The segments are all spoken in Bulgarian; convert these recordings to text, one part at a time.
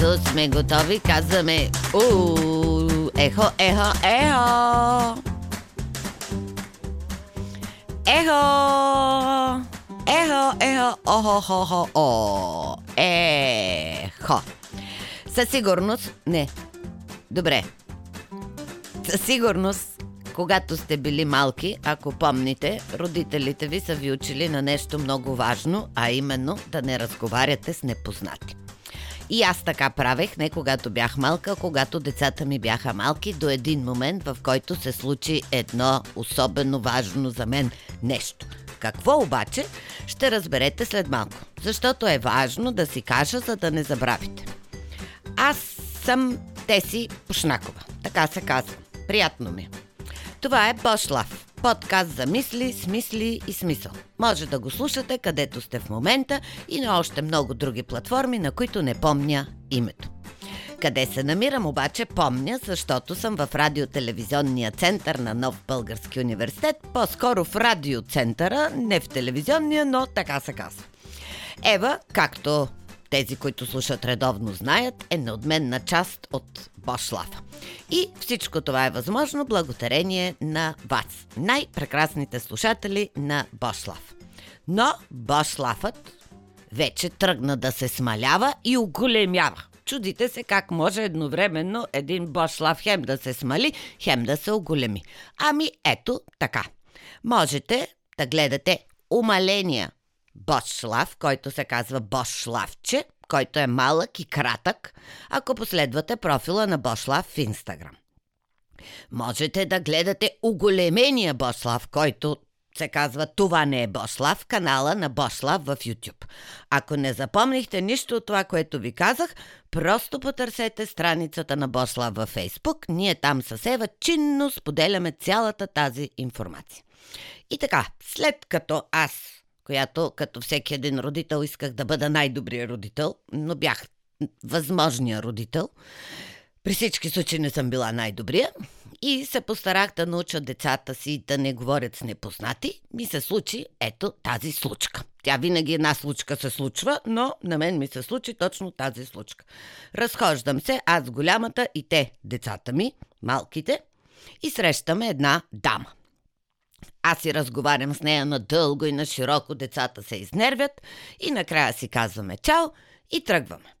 Ето сме готови, казваме у ехо, ехо, ехо. Ехо! Ехо, ехо, охо, хо, хо, о. Ехо. Със сигурност, не. Добре. Със сигурност, когато сте били малки, ако помните, родителите ви са ви учили на нещо много важно, а именно да не разговаряте с непознати. И аз така правех, не когато бях малка, когато децата ми бяха малки, до един момент, в който се случи едно особено важно за мен нещо. Какво обаче ще разберете след малко, защото е важно да си кажа, за да не забравите. Аз съм Теси Пушнакова, така се казва. Приятно ми. Това е Бошлав. Подкаст за мисли, смисли и смисъл. Може да го слушате където сте в момента и на още много други платформи, на които не помня името. Къде се намирам обаче помня, защото съм в радиотелевизионния център на Нов Български университет, по-скоро в радиоцентъра, не в телевизионния, но така се казва. Ева, както тези, които слушат редовно знаят, е неотменна част от Бошлав. И всичко това е възможно благодарение на вас, най-прекрасните слушатели на Бошлав. Но Бошлафът вече тръгна да се смалява и оголемява. Чудите се как може едновременно един Бошлав хем да се смали, хем да се оголеми. Ами ето така. Можете да гледате умаления Бошлав, който се казва Бошлавче, който е малък и кратък, ако последвате профила на Бошлав в Инстаграм. Можете да гледате оголемения Бошлав, който се казва Това не е Бошлав, канала на Бошлав в YouTube. Ако не запомнихте нищо от това, което ви казах, просто потърсете страницата на Бошлав във Facebook. Ние там с Ева чинно споделяме цялата тази информация. И така, след като аз която като всеки един родител исках да бъда най-добрия родител, но бях възможния родител. При всички случаи не съм била най-добрия и се постарах да науча децата си да не говорят с непознати. Ми се случи ето тази случка. Тя винаги една случка се случва, но на мен ми се случи точно тази случка. Разхождам се, аз голямата и те, децата ми, малките, и срещаме една дама. Аз си разговарям с нея надълго и на широко, децата се изнервят и накрая си казваме чао и тръгваме.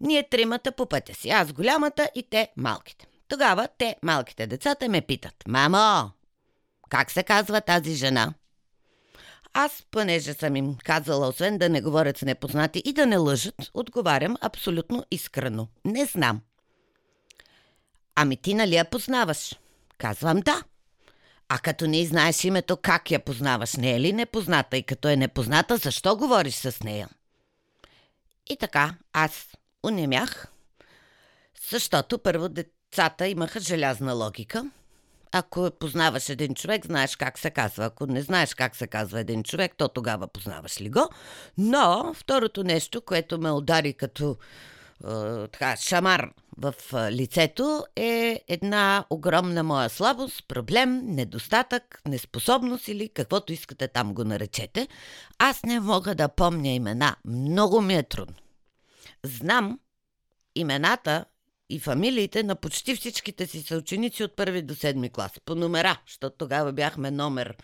Ние тримата по пътя си, аз голямата и те малките. Тогава те, малките децата, ме питат. Мамо, как се казва тази жена? Аз, понеже съм им казала, освен да не говорят с непознати и да не лъжат, отговарям абсолютно искрено. Не знам. Ами ти нали я познаваш? Казвам да. А като не знаеш името, как я познаваш? Не е ли непозната? И като е непозната, защо говориш с нея? И така, аз унемях, защото първо децата имаха желязна логика. Ако познаваш един човек, знаеш как се казва. Ако не знаеш как се казва един човек, то тогава познаваш ли го. Но второто нещо, което ме удари като е, така, шамар в лицето е една огромна моя слабост, проблем, недостатък, неспособност или каквото искате там го наречете. Аз не мога да помня имена. Много ми е трудно. Знам имената и фамилиите на почти всичките си съученици от първи до седми клас. По номера, защото тогава бяхме номер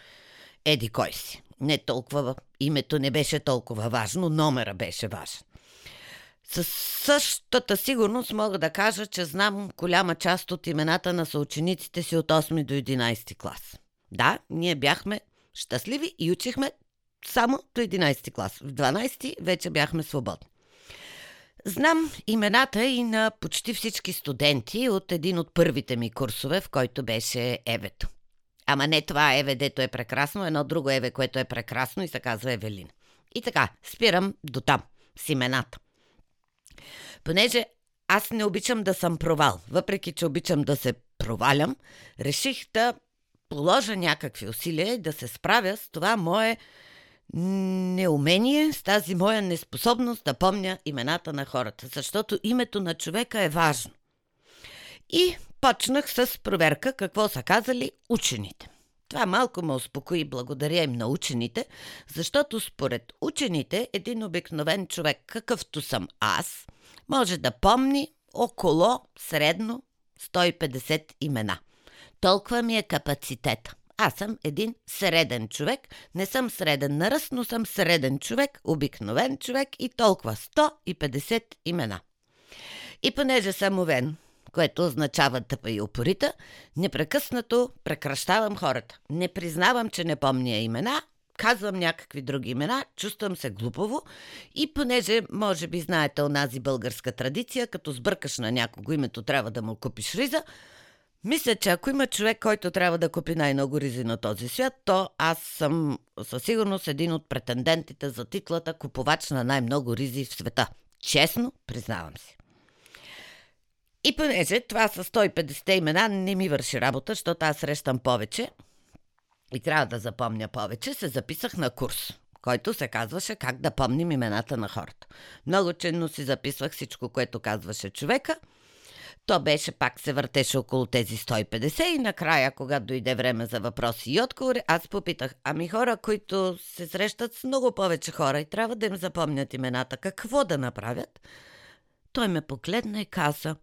еди кой си. Не толкова, името не беше толкова важно, номера беше важен. Със същата сигурност мога да кажа, че знам голяма част от имената на съучениците си от 8 до 11 клас. Да, ние бяхме щастливи и учихме само до 11 клас. В 12 вече бяхме свободни. Знам имената и на почти всички студенти от един от първите ми курсове, в който беше Евето. Ама не това Еве, дето е прекрасно, едно друго Еве, което е прекрасно и се казва Евелин. И така, спирам до там, с имената. Понеже аз не обичам да съм провал, въпреки че обичам да се провалям, реших да положа някакви усилия и да се справя с това мое неумение, с тази моя неспособност да помня имената на хората, защото името на човека е важно. И почнах с проверка какво са казали учените. Това малко ме успокои, благодаря им на учените, защото според учените един обикновен човек, какъвто съм аз, може да помни около средно 150 имена. Толкова ми е капацитета. Аз съм един среден човек. Не съм среден на ръст, но съм среден човек, обикновен човек и толкова 150 имена. И понеже съм овен, което означава тъпа и упорита, непрекъснато прекращавам хората. Не признавам, че не помня имена, казвам някакви други имена, чувствам се глупово и понеже, може би знаете онази българска традиция, като сбъркаш на някого името, трябва да му купиш риза, мисля, че ако има човек, който трябва да купи най-много ризи на този свят, то аз съм със сигурност един от претендентите за титлата купувач на най-много ризи в света. Честно, признавам си. И понеже това са 150 имена не ми върши работа, защото аз срещам повече и трябва да запомня повече, се записах на курс, който се казваше как да помним имената на хората. Много чинно си записвах всичко, което казваше човека. То беше, пак се въртеше около тези 150 и накрая, когато дойде време за въпроси и отговори, аз попитах, ами хора, които се срещат с много повече хора и трябва да им запомнят имената, какво да направят? Той ме погледна и каза –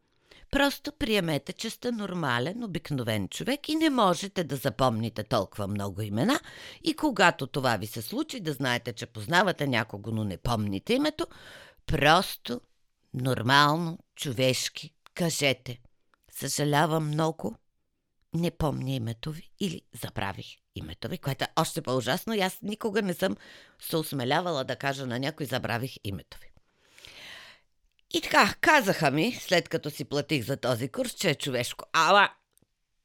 Просто приемете, че сте нормален, обикновен човек и не можете да запомните толкова много имена. И когато това ви се случи, да знаете, че познавате някого, но не помните името, просто, нормално, човешки, кажете Съжалявам много, не помня името ви или забравих името ви, което е още по-ужасно и аз никога не съм се осмелявала да кажа на някой забравих името ви. И така, казаха ми, след като си платих за този курс, че е човешко. Ала,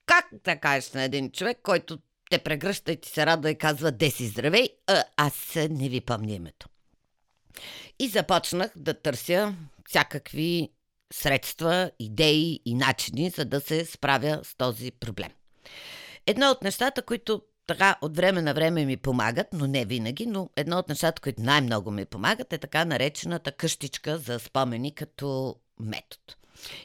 как да кажеш на един човек, който те прегръща и ти се радва и казва «Де си здравей», а, аз не ви помня името. И започнах да търся всякакви средства, идеи и начини, за да се справя с този проблем. Едно от нещата, които така от време на време ми помагат, но не винаги, но едно от нещата, които най-много ми помагат е така наречената къщичка за спомени като метод.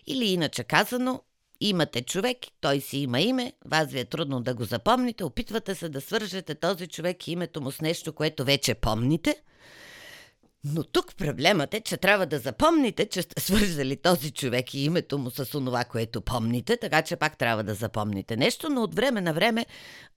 Или иначе казано, имате човек, той си има име, вас ви е трудно да го запомните, опитвате се да свържете този човек и името му с нещо, което вече помните – но тук проблемът е, че трябва да запомните, че сте свързали този човек и името му с онова, което помните, така че пак трябва да запомните нещо, но от време на време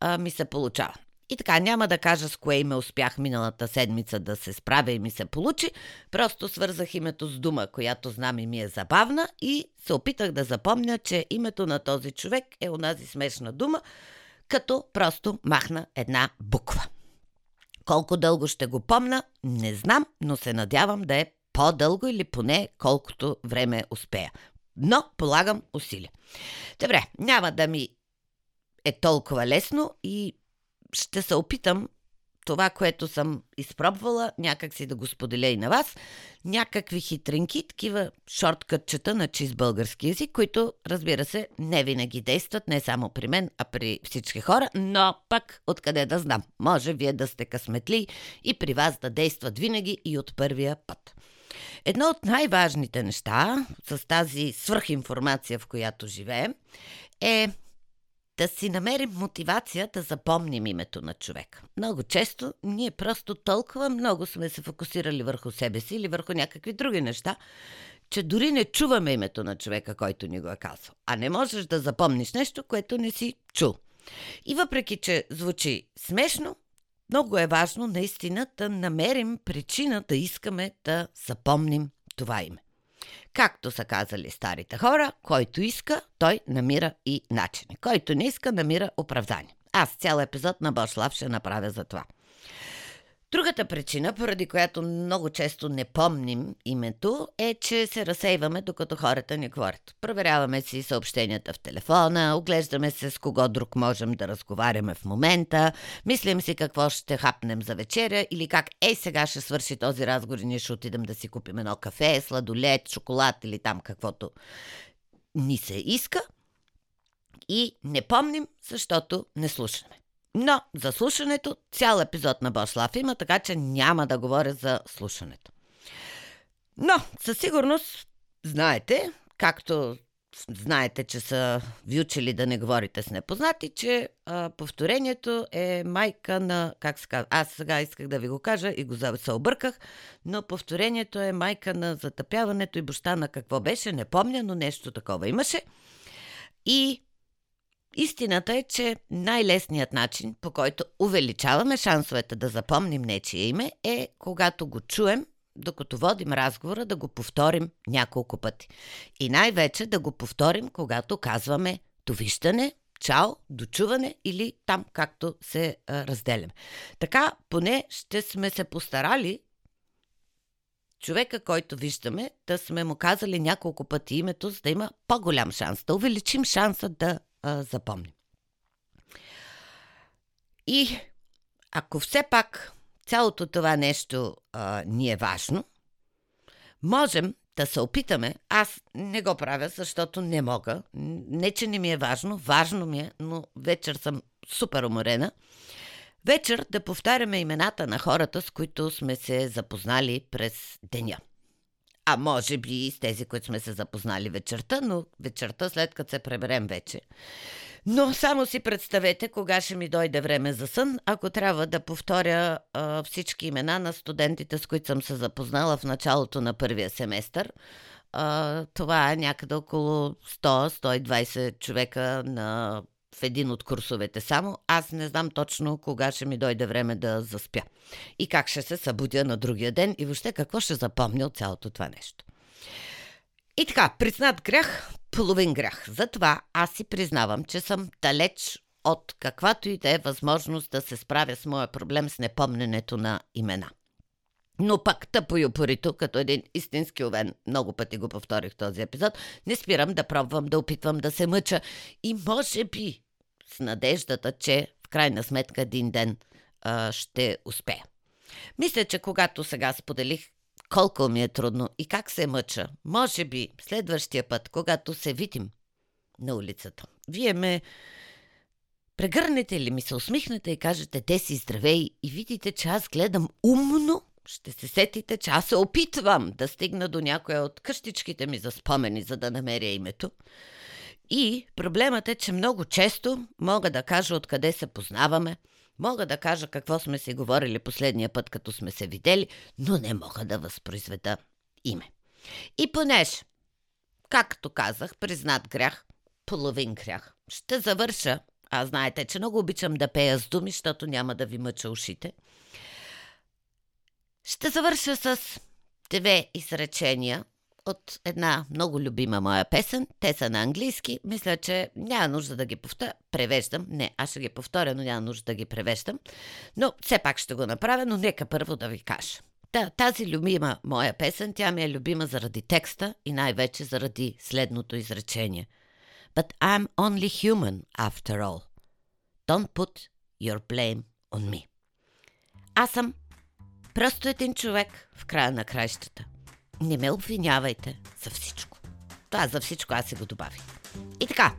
а, ми се получава. И така, няма да кажа с кое име успях миналата седмица да се справя и ми се получи, просто свързах името с дума, която знам и ми е забавна и се опитах да запомня, че името на този човек е онази смешна дума, като просто махна една буква. Колко дълго ще го помна, не знам, но се надявам да е по-дълго или поне колкото време успея. Но полагам усилия. Добре, няма да ми е толкова лесно и ще се опитам това, което съм изпробвала, някак си да го споделя и на вас. Някакви хитринки, такива шорткътчета на чист български язик, които, разбира се, не винаги действат, не само при мен, а при всички хора, но пък откъде да знам. Може вие да сте късметли и при вас да действат винаги и от първия път. Едно от най-важните неща с тази свръхинформация, в която живеем, е да си намерим мотивация да запомним името на човек. Много често ние просто толкова много сме се фокусирали върху себе си или върху някакви други неща, че дори не чуваме името на човека, който ни го е казал. А не можеш да запомниш нещо, което не си чул. И въпреки, че звучи смешно, много е важно наистина да намерим причина да искаме да запомним това име. Както са казали старите хора, който иска, той намира и начини. Който не иска, намира оправдание. Аз цял епизод на Бошлав ще направя за това. Другата причина, поради която много често не помним името, е, че се разсейваме, докато хората ни говорят. Проверяваме си съобщенията в телефона, оглеждаме се с кого друг можем да разговаряме в момента, мислим си какво ще хапнем за вечеря или как ей сега ще свърши този разговор и ние ще отидем да си купим едно кафе, сладолет, шоколад или там каквото ни се иска. И не помним, защото не слушаме. Но за слушането цял епизод на Бошлав има, така че няма да говоря за слушането. Но със сигурност знаете, както знаете, че са ви учили да не говорите с непознати, че а, повторението е майка на, как се казва, аз сега исках да ви го кажа и го се обърках, но повторението е майка на затъпяването и баща на какво беше, не помня, но нещо такова имаше. И истината е, че най-лесният начин, по който увеличаваме шансовете да запомним нечие име, е когато го чуем докато водим разговора, да го повторим няколко пъти. И най-вече да го повторим, когато казваме довиждане, чао, дочуване или там, както се а, разделяме. Така, поне ще сме се постарали човека, който виждаме, да сме му казали няколко пъти името, за да има по-голям шанс, да увеличим шанса да а, запомним. И ако все пак цялото това нещо а, ни е важно, можем да се опитаме. Аз не го правя, защото не мога. Не, че не ми е важно, важно ми е, но вечер съм супер уморена. Вечер да повтаряме имената на хората, с които сме се запознали през деня. А може би и с тези, които сме се запознали вечерта, но вечерта след като се преберем вече. Но само си представете кога ще ми дойде време за сън, ако трябва да повторя а, всички имена на студентите, с които съм се запознала в началото на първия семестър. А, това е някъде около 100-120 човека на в един от курсовете само. Аз не знам точно кога ще ми дойде време да заспя. И как ще се събудя на другия ден и въобще какво ще запомня от цялото това нещо. И така, признат грях, половин грях. Затова аз си признавам, че съм далеч от каквато и да е възможност да се справя с моя проблем с непомненето на имена. Но пък тъпо и упорито, като един истински овен, много пъти го повторих този епизод, не спирам да пробвам, да опитвам да се мъча и може би с надеждата, че в крайна сметка един ден а, ще успея. Мисля, че когато сега споделих колко ми е трудно и как се мъча. Може би следващия път, когато се видим на улицата, вие ме прегърнете или ми се усмихнете и кажете те си здравей и видите, че аз гледам умно, ще се сетите, че аз се опитвам да стигна до някоя от къщичките ми за спомени, за да намеря името. И проблемът е, че много често мога да кажа откъде се познаваме – Мога да кажа какво сме си говорили последния път, като сме се видели, но не мога да възпроизведа име. И понеж, както казах, признат грях, половин грях, ще завърша. А знаете, че много обичам да пея с думи, защото няма да ви мъча ушите. Ще завърша с две изречения от една много любима моя песен. Те са на английски. Мисля, че няма нужда да ги повторя. Превеждам. Не, аз ще ги повторя, но няма нужда да ги превеждам. Но все пак ще го направя, но нека първо да ви кажа. Да, тази любима моя песен, тя ми е любима заради текста и най-вече заради следното изречение. But I'm only human after all. Don't put your blame on me. Аз съм просто един човек в края на краищата не ме обвинявайте за всичко. Това за всичко аз си го добавих. И така,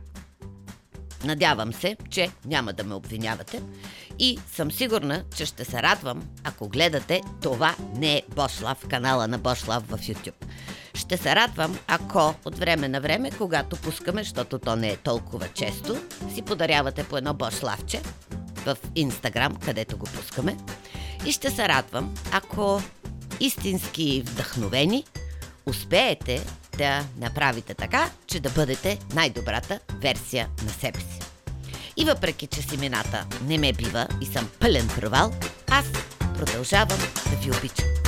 надявам се, че няма да ме обвинявате и съм сигурна, че ще се радвам, ако гледате Това не е Бошлав, канала на Бошлав в YouTube. Ще се радвам, ако от време на време, когато пускаме, защото то не е толкова често, си подарявате по едно Бошлавче в Инстаграм, където го пускаме. И ще се радвам, ако истински вдъхновени, успеете да направите така, че да бъдете най-добрата версия на себе си. И въпреки, че семената не ме бива и съм пълен провал, аз продължавам да ви обичам.